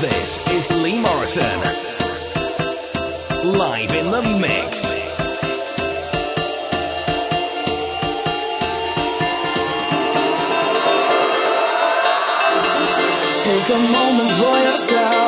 This is Lee Morrison. Live in the mix. Take a moment for yourself.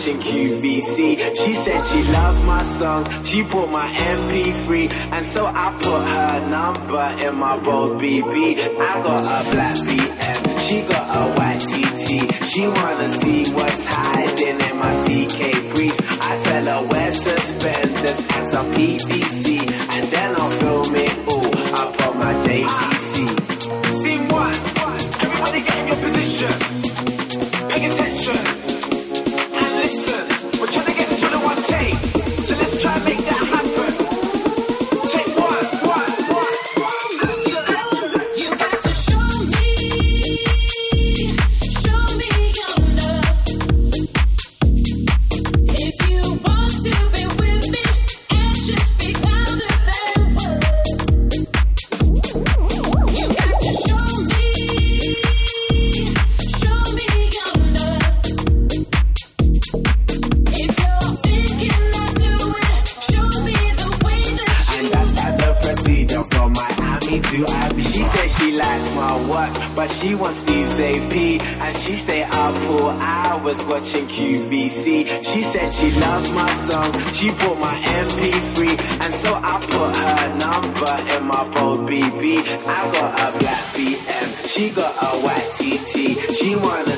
Watching QVC. was watching QVC. She said she loves my song, she bought my MP3, and so I put her number in my bold BB. I got a black BM, she got a white TT. She wanna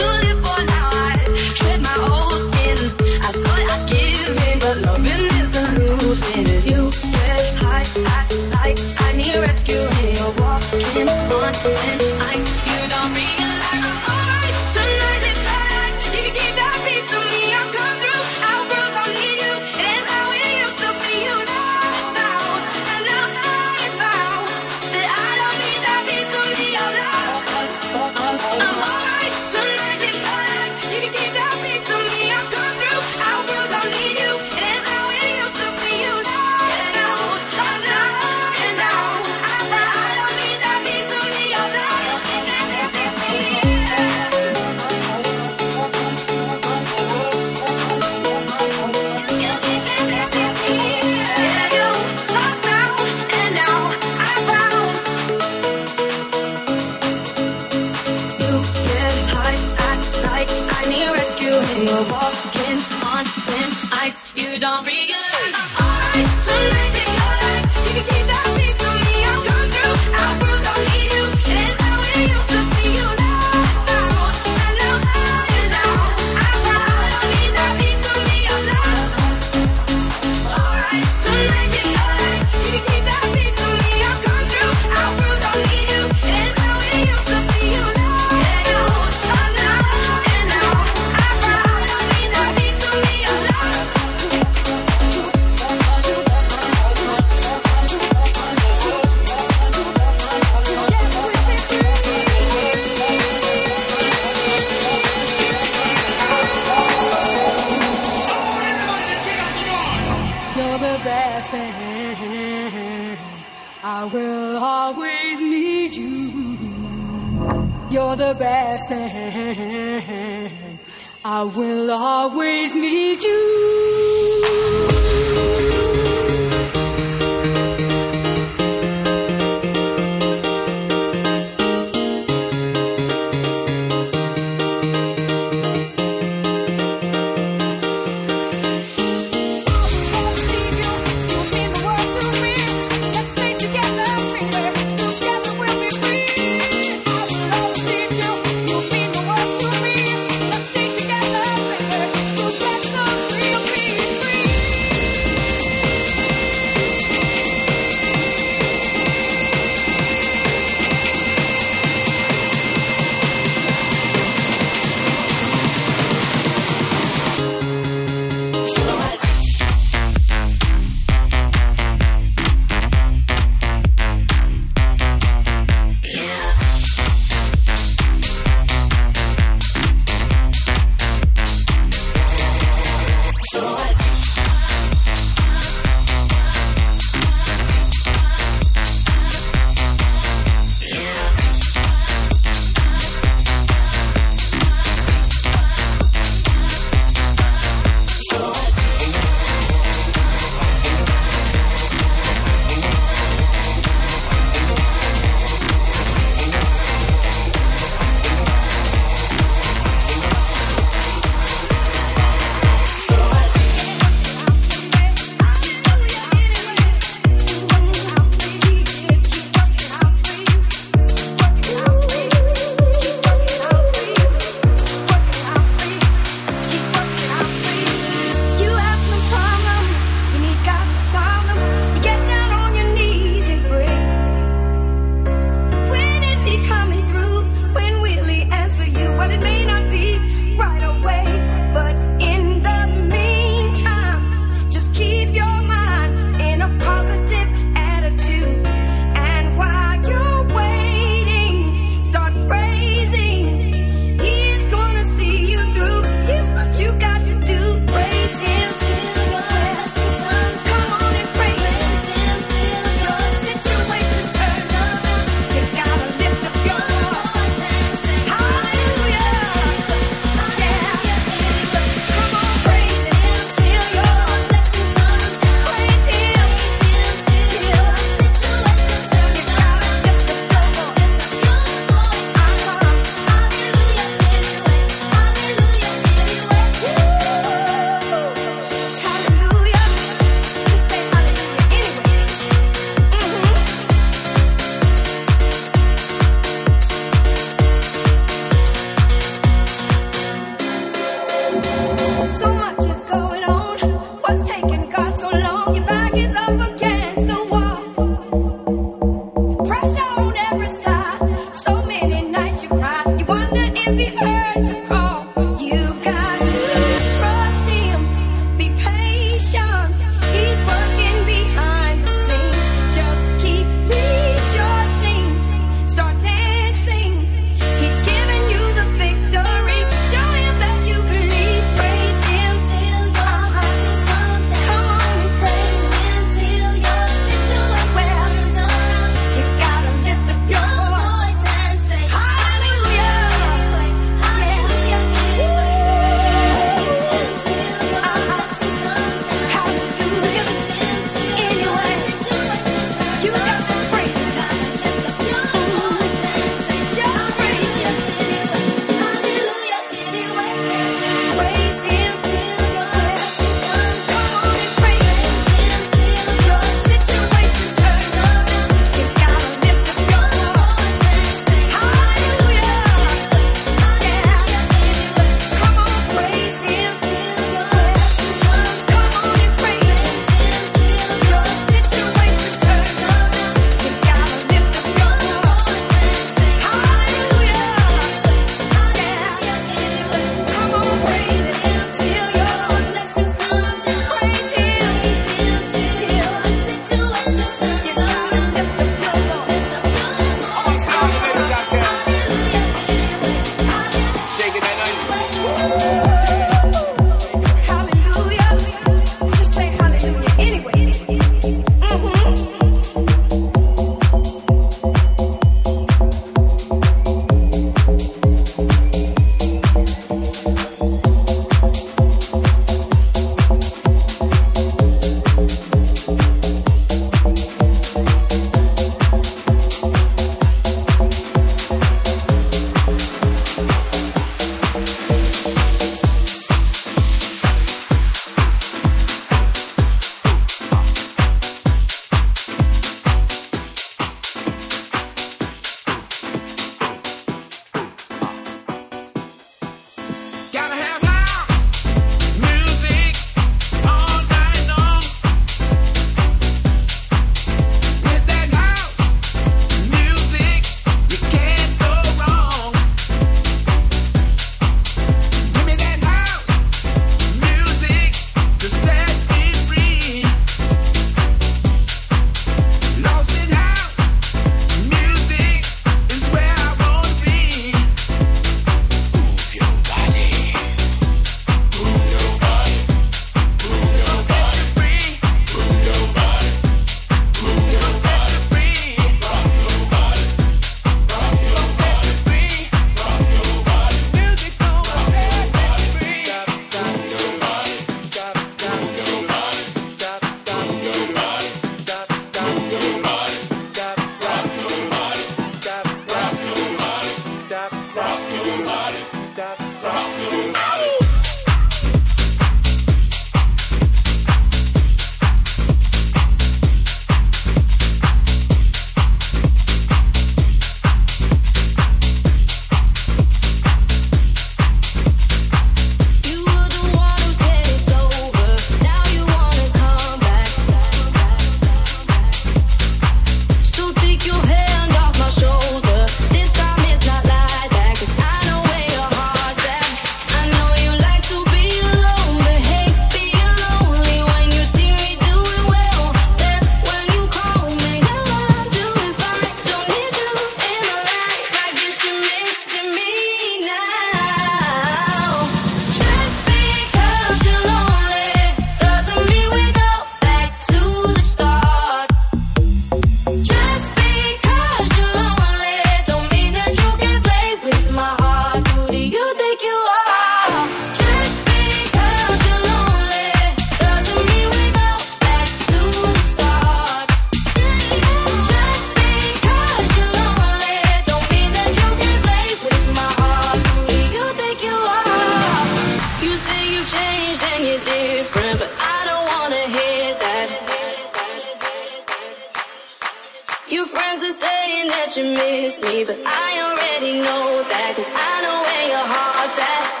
you miss me, but I already know that, cause I know where your heart's at.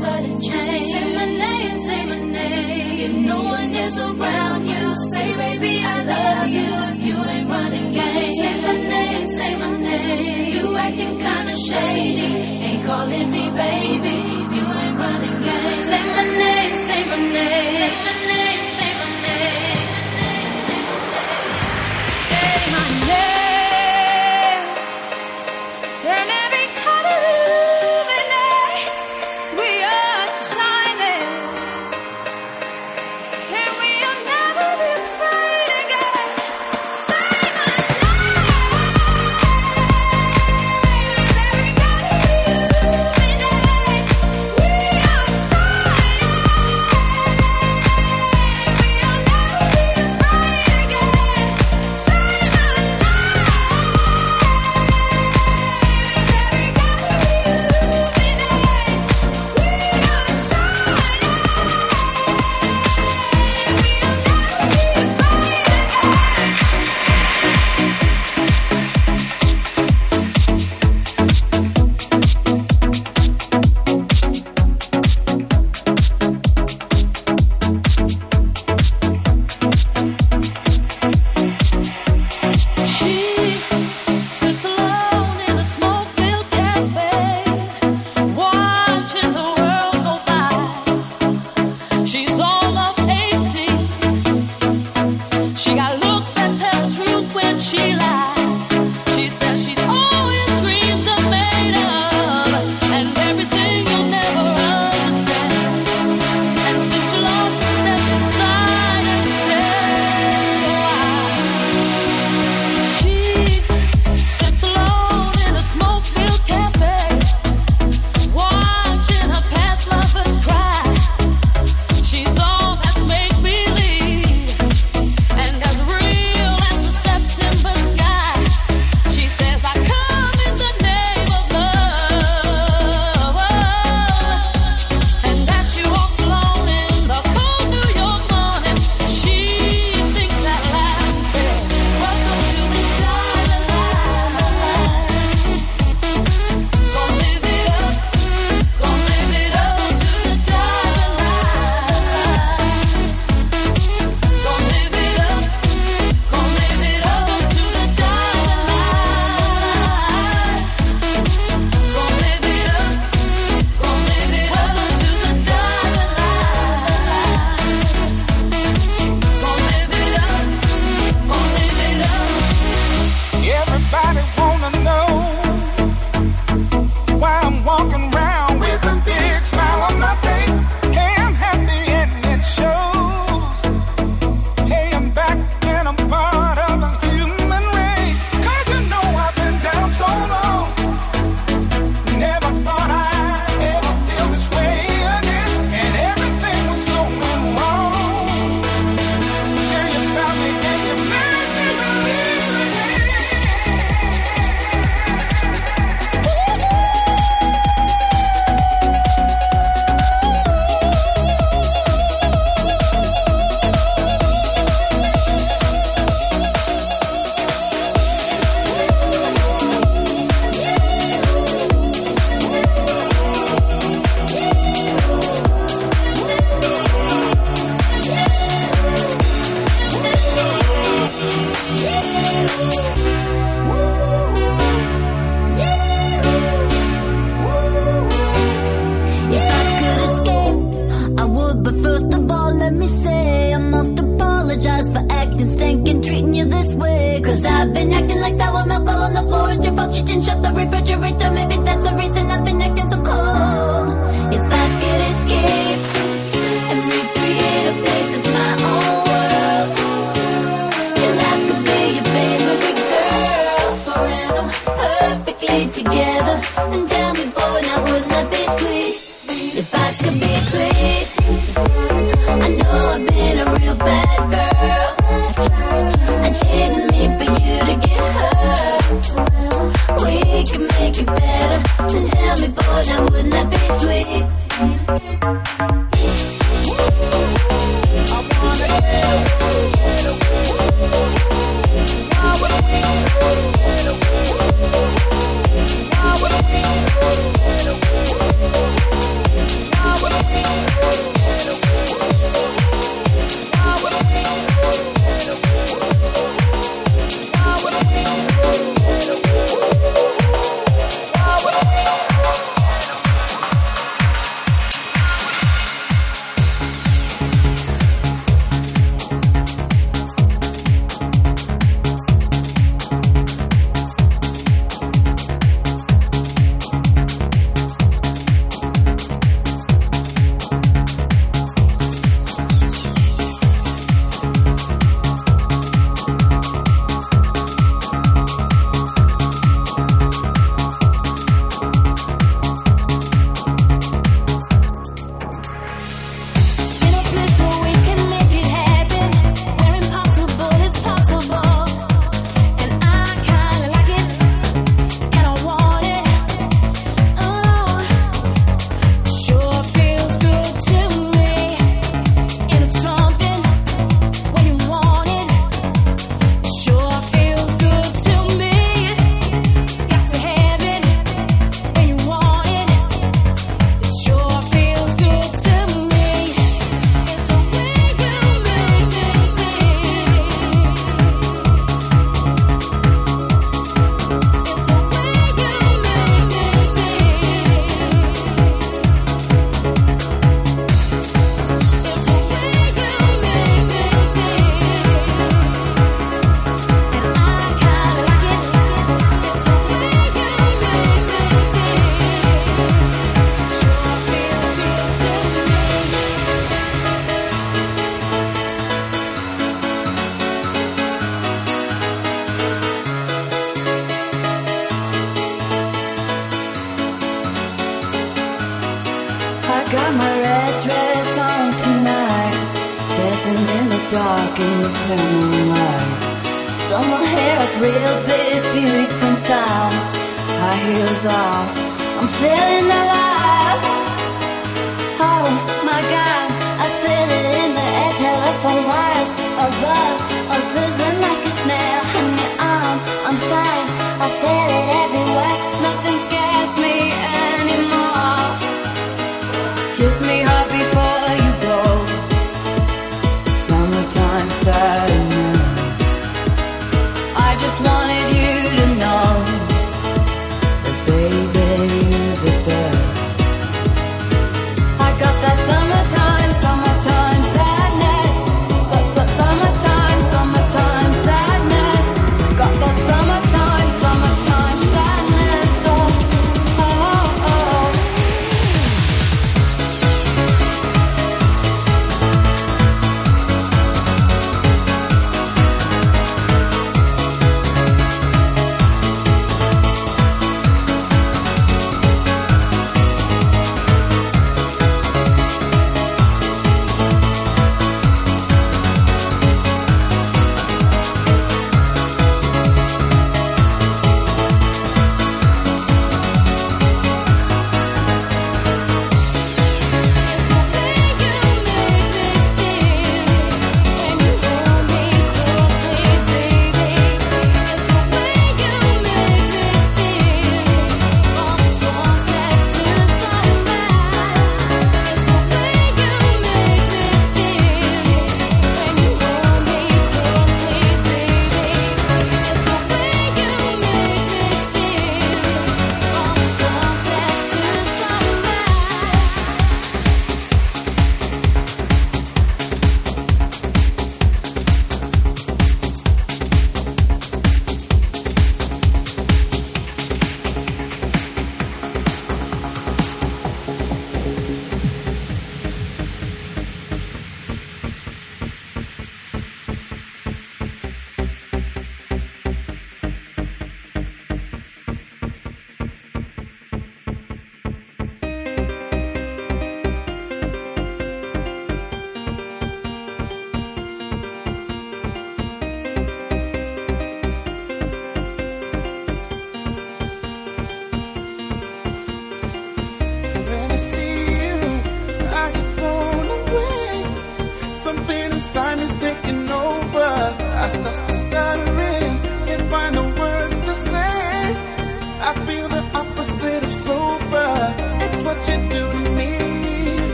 sudden change. Say my name, say my name. If no one is around.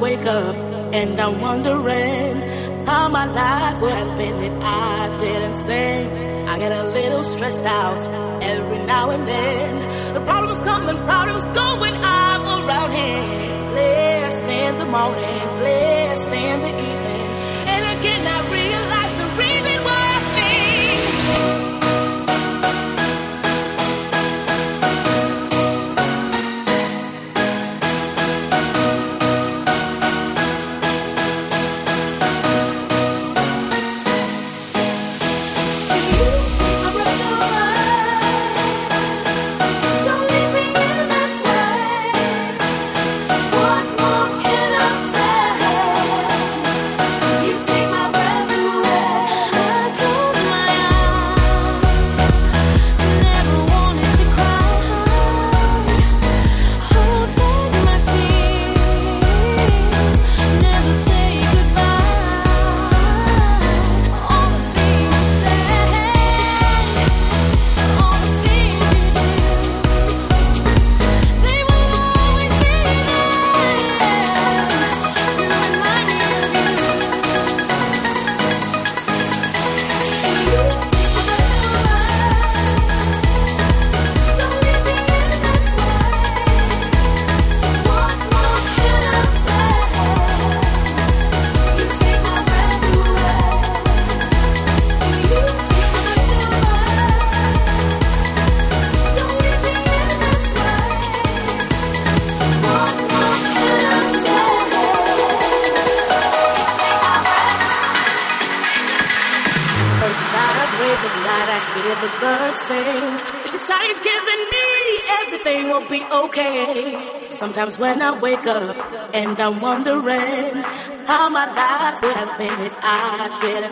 wake up and I'm wondering. Sometimes when I wake up and I'm wondering how my life would have been if I didn't.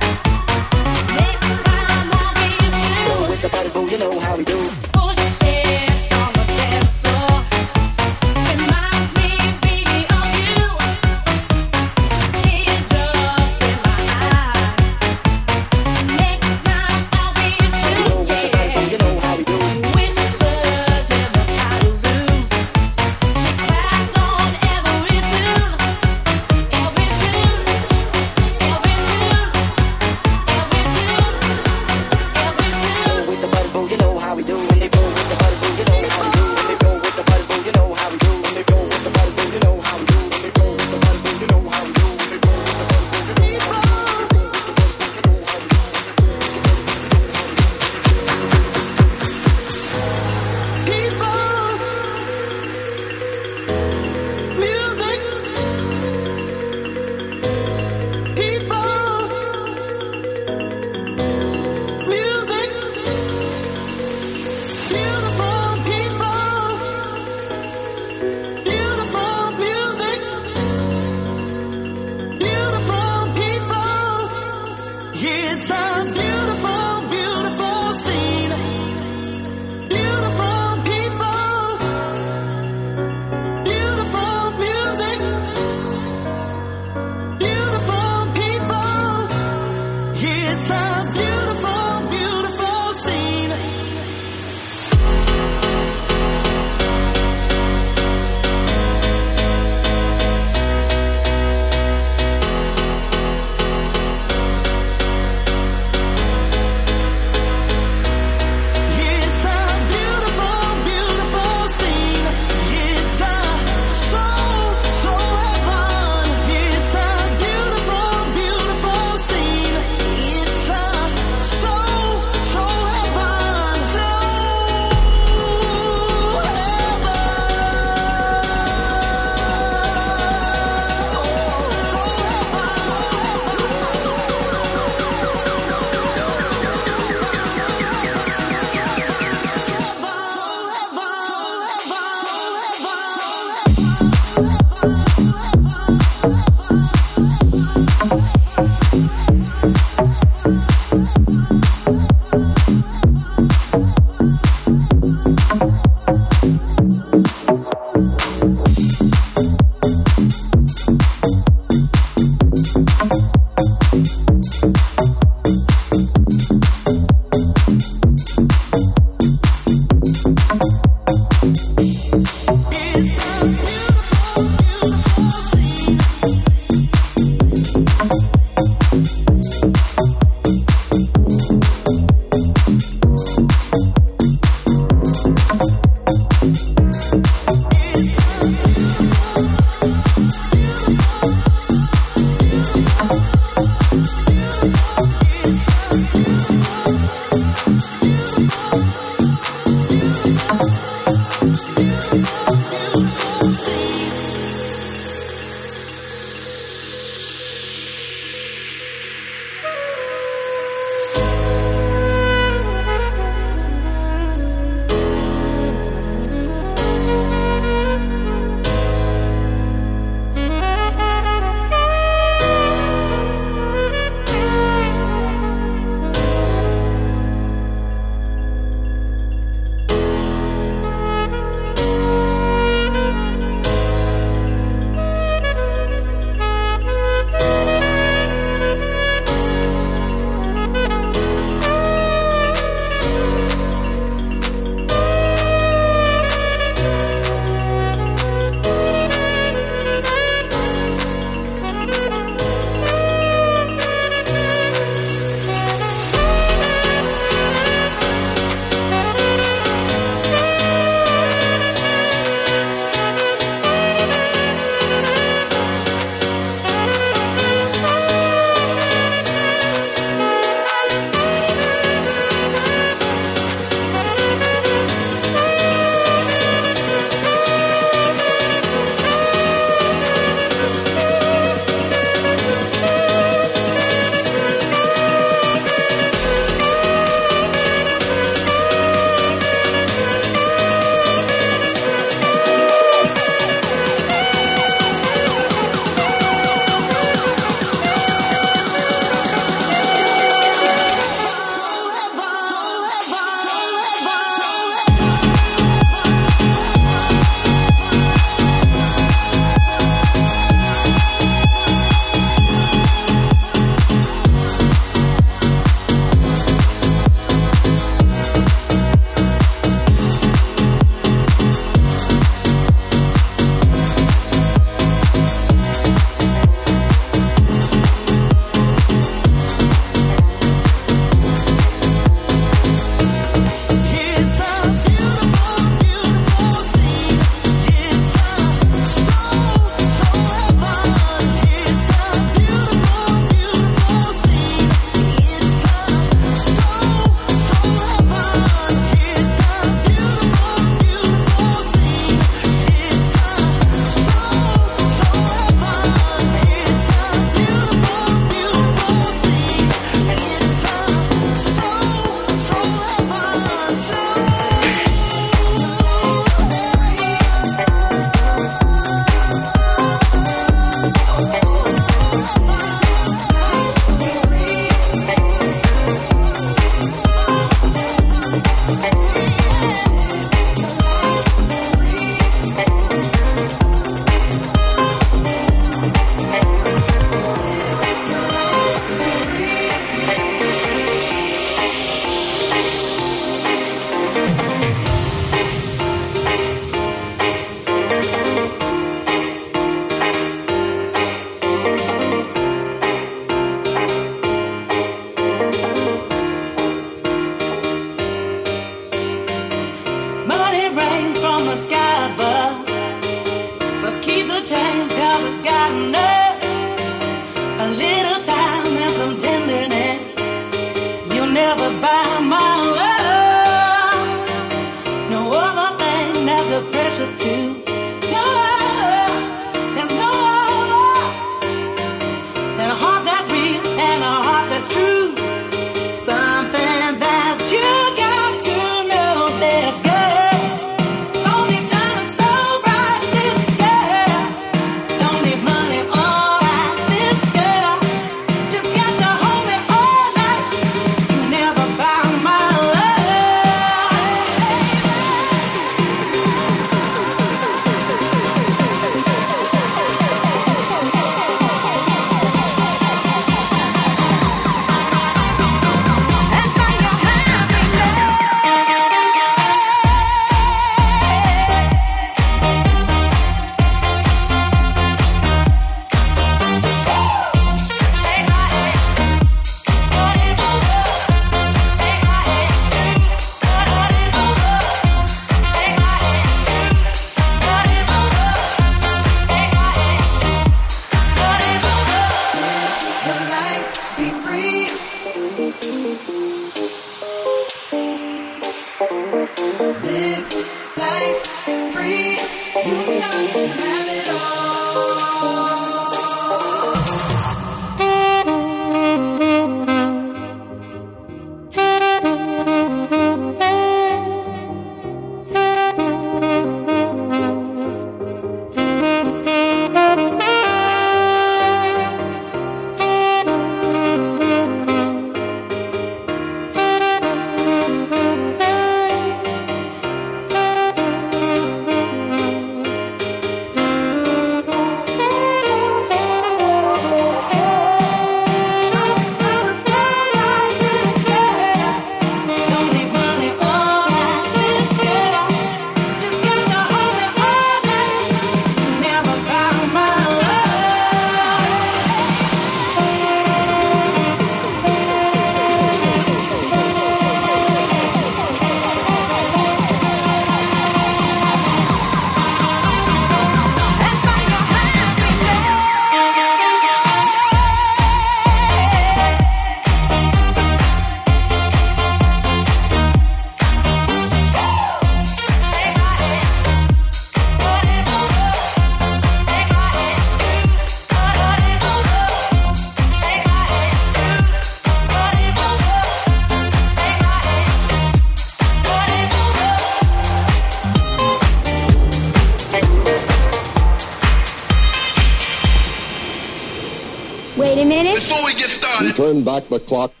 The clock.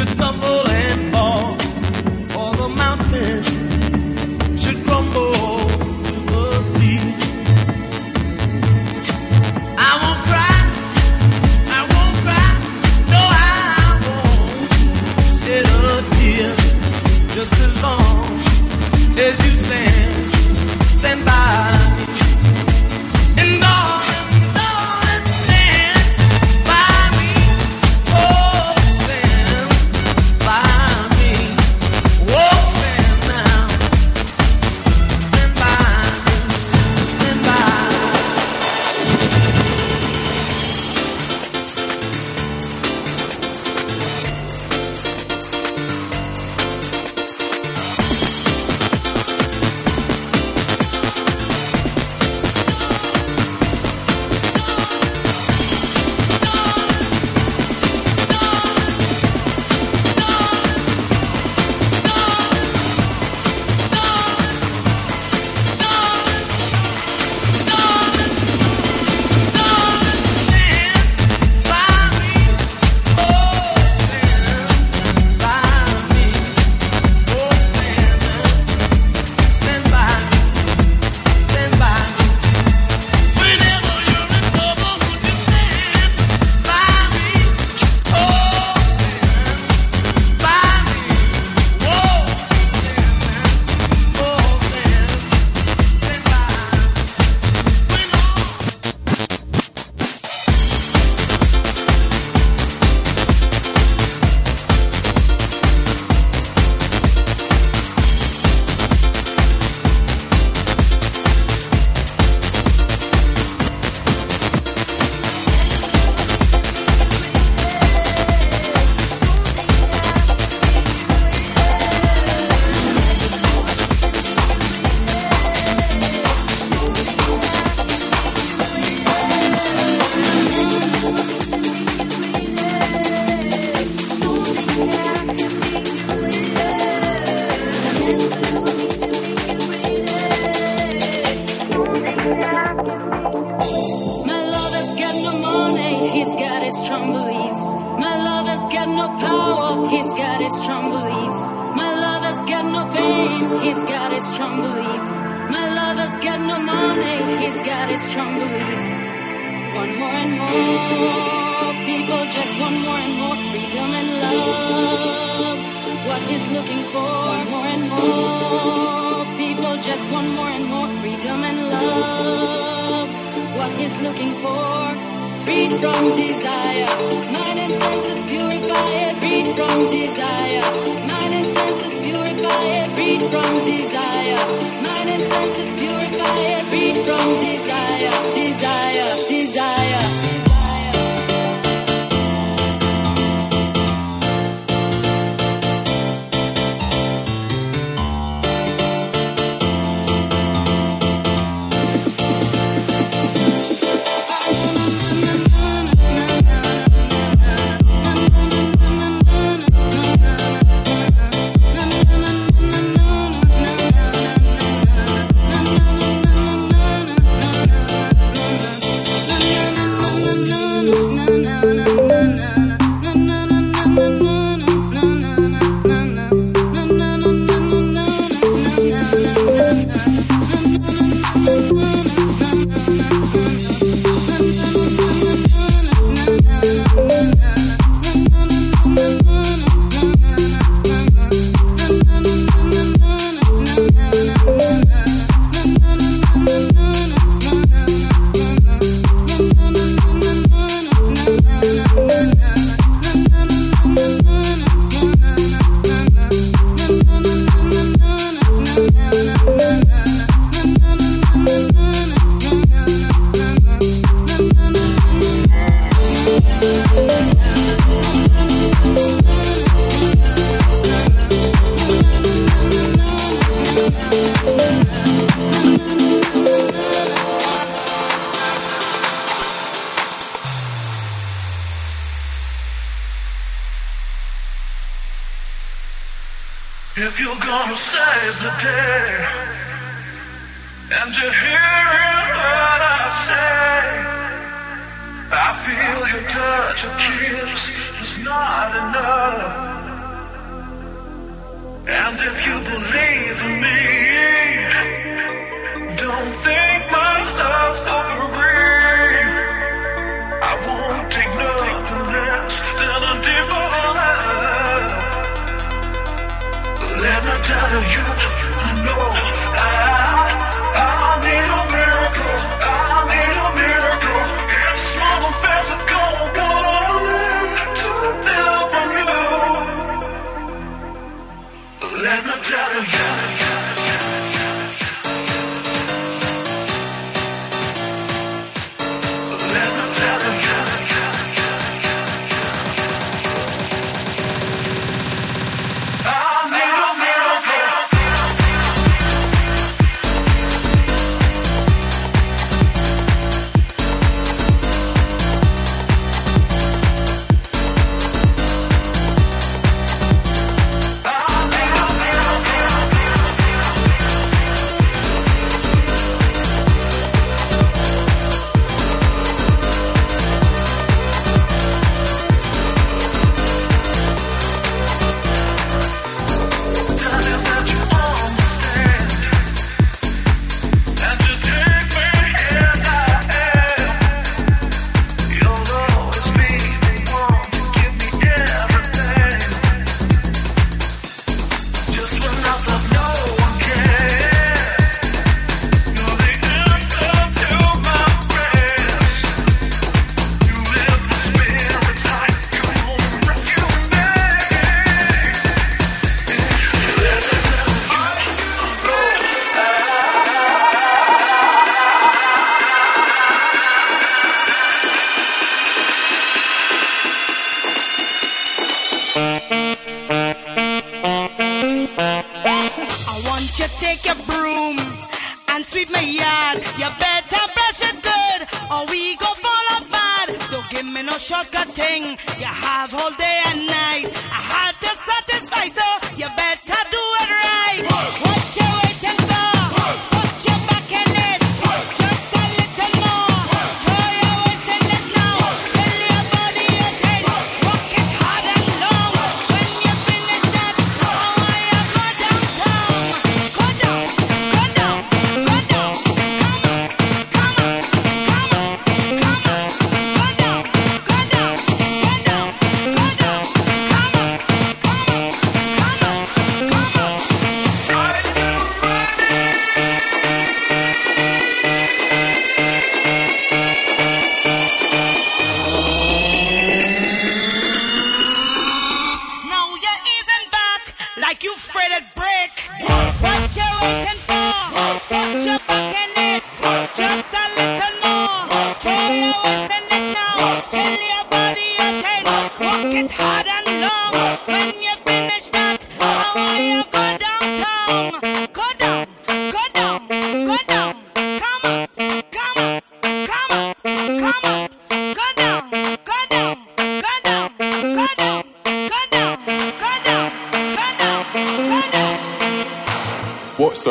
Should tumble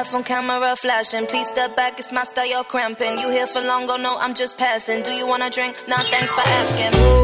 iPhone camera flashing. Please step back, it's my style, you're cramping. You here for long, oh no, I'm just passing. Do you wanna drink? Nah, thanks for asking.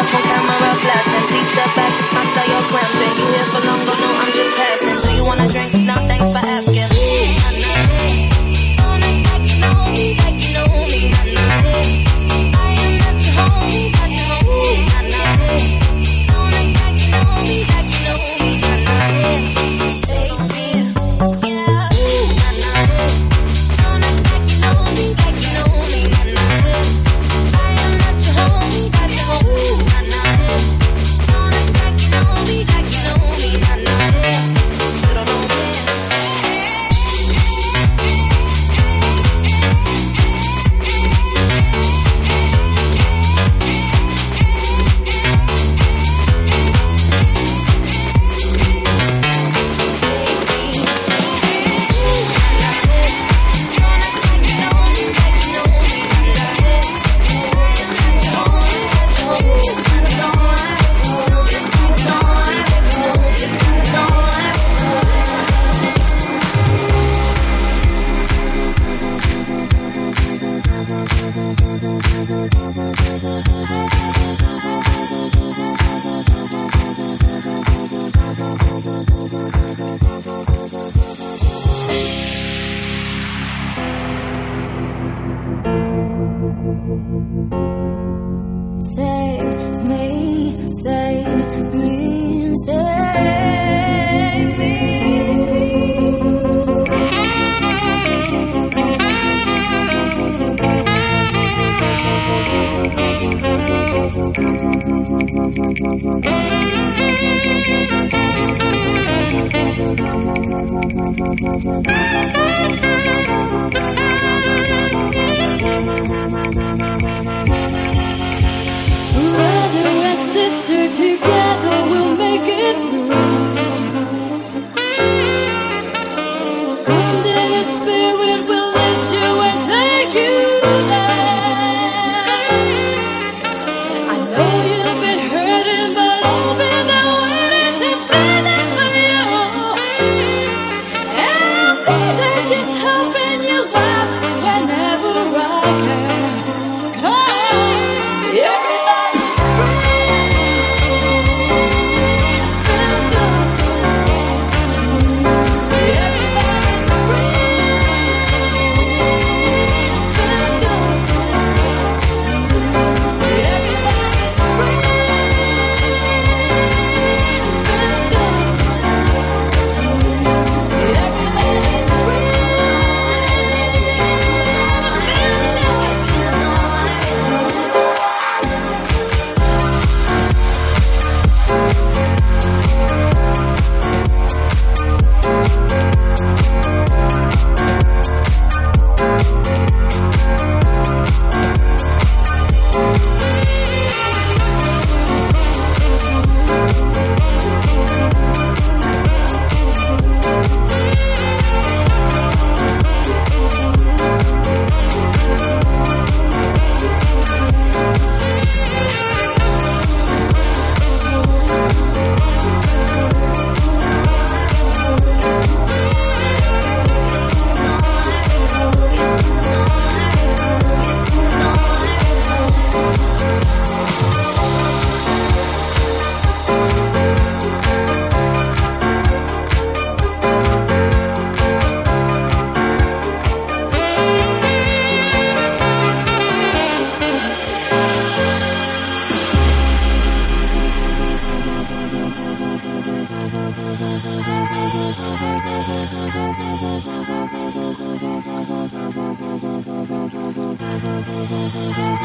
Africa, I'm and please step back, it's my style, you're You here for long.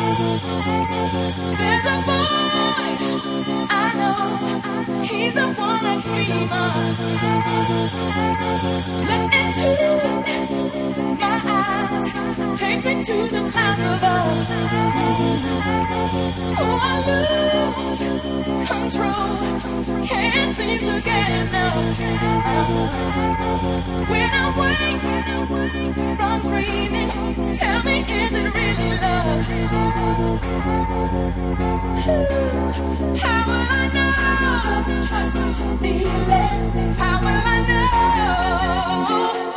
There's a boy I know. He's the one I dream of. Looks into my eyes, takes me to the clouds above. Oh, I lose control, can't seem to get enough. When I wake from dreaming, tell me, is it really love? Trust your feelings. How will I know?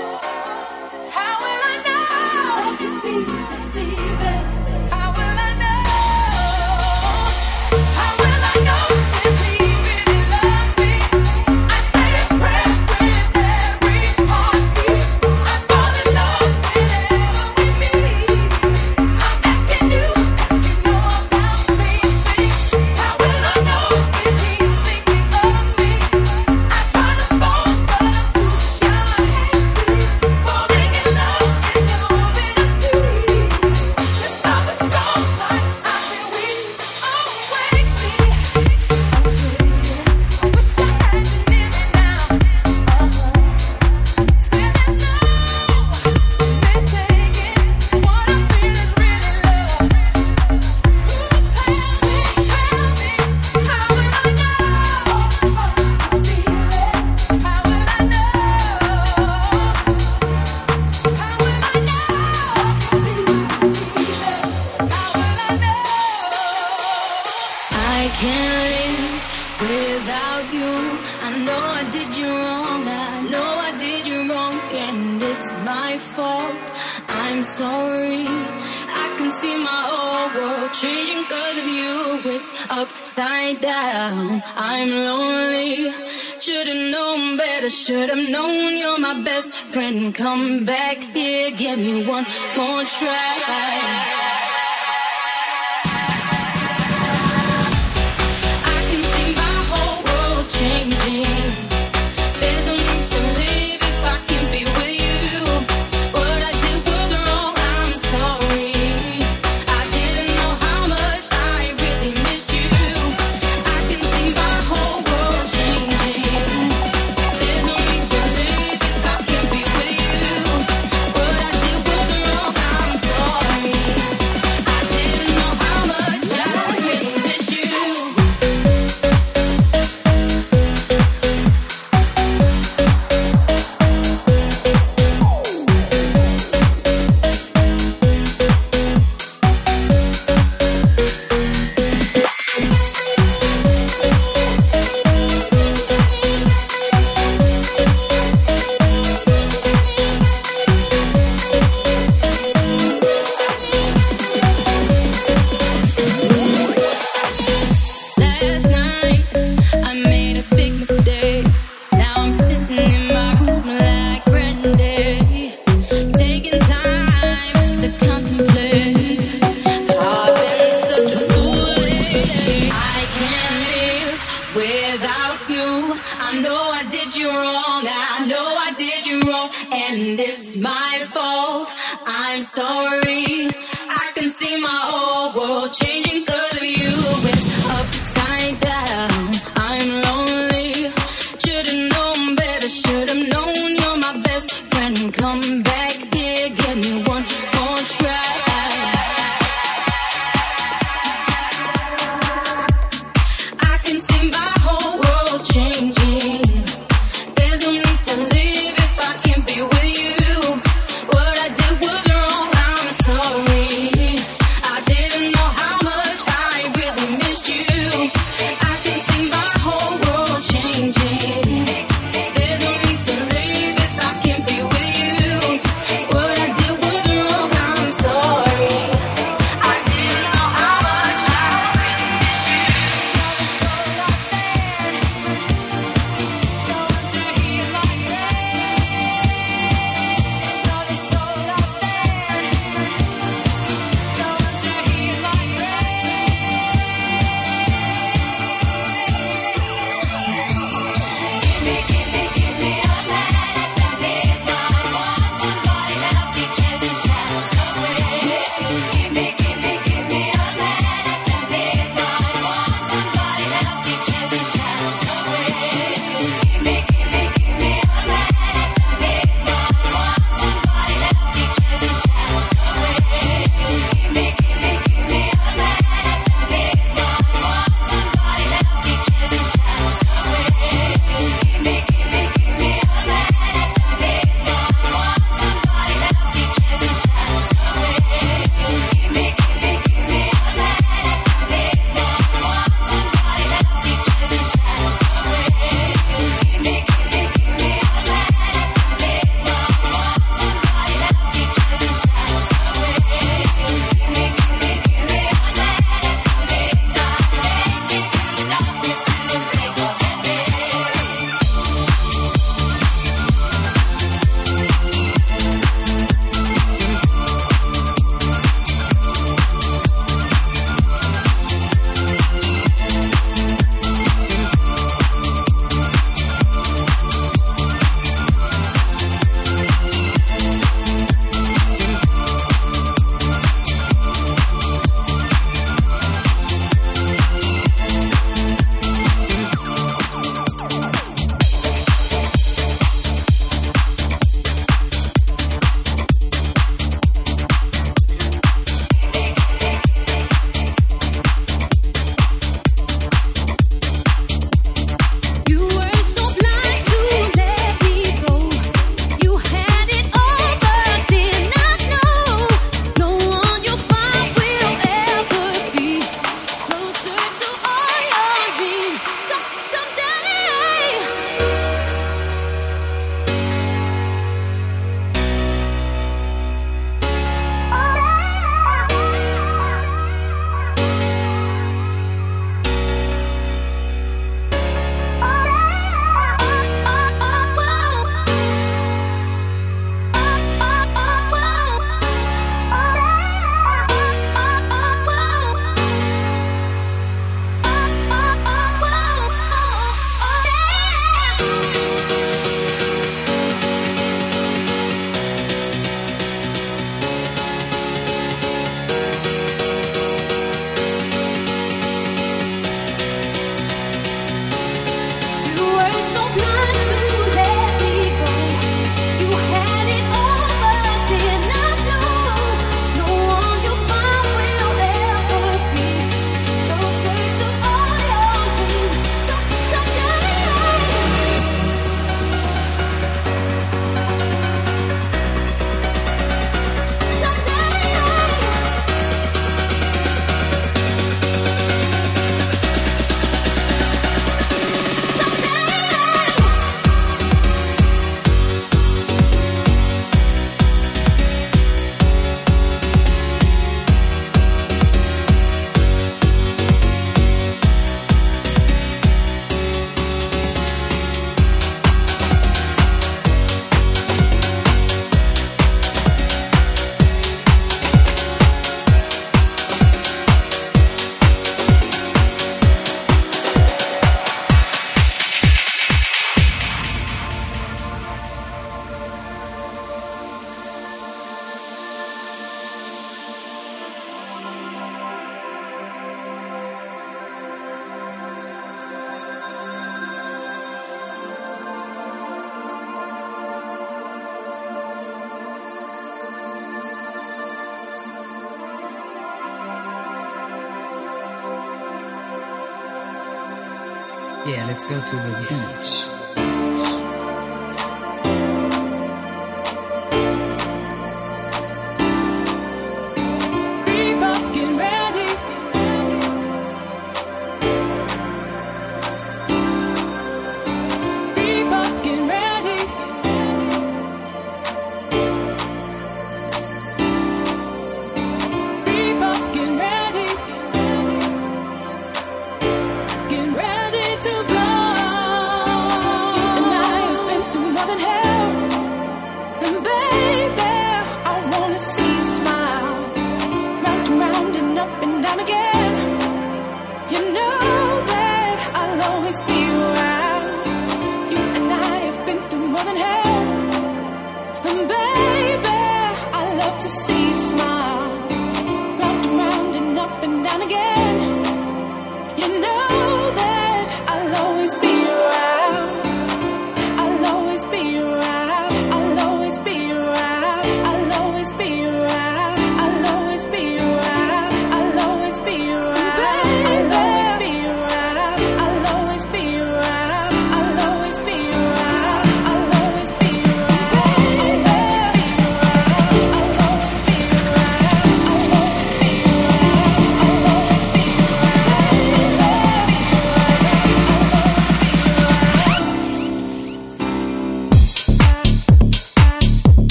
Go to the beach.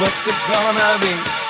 What's it gonna be?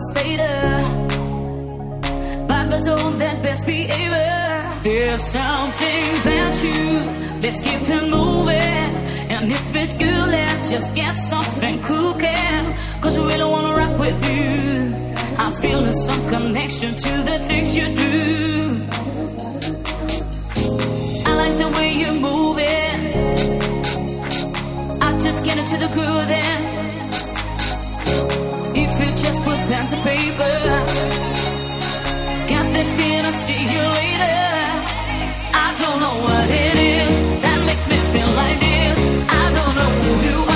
months later. Bamba's on that best behavior. There's something about you that's keeping moving. And if it's good, let's just get something cooking. Cause we really wanna rock with you. I'm feeling some connection to the things you do. I like the way you move it. I just get into the groove and just put pen to paper. Got that feeling, I'll see you later. I don't know what it is that makes me feel like this. I don't know who you are.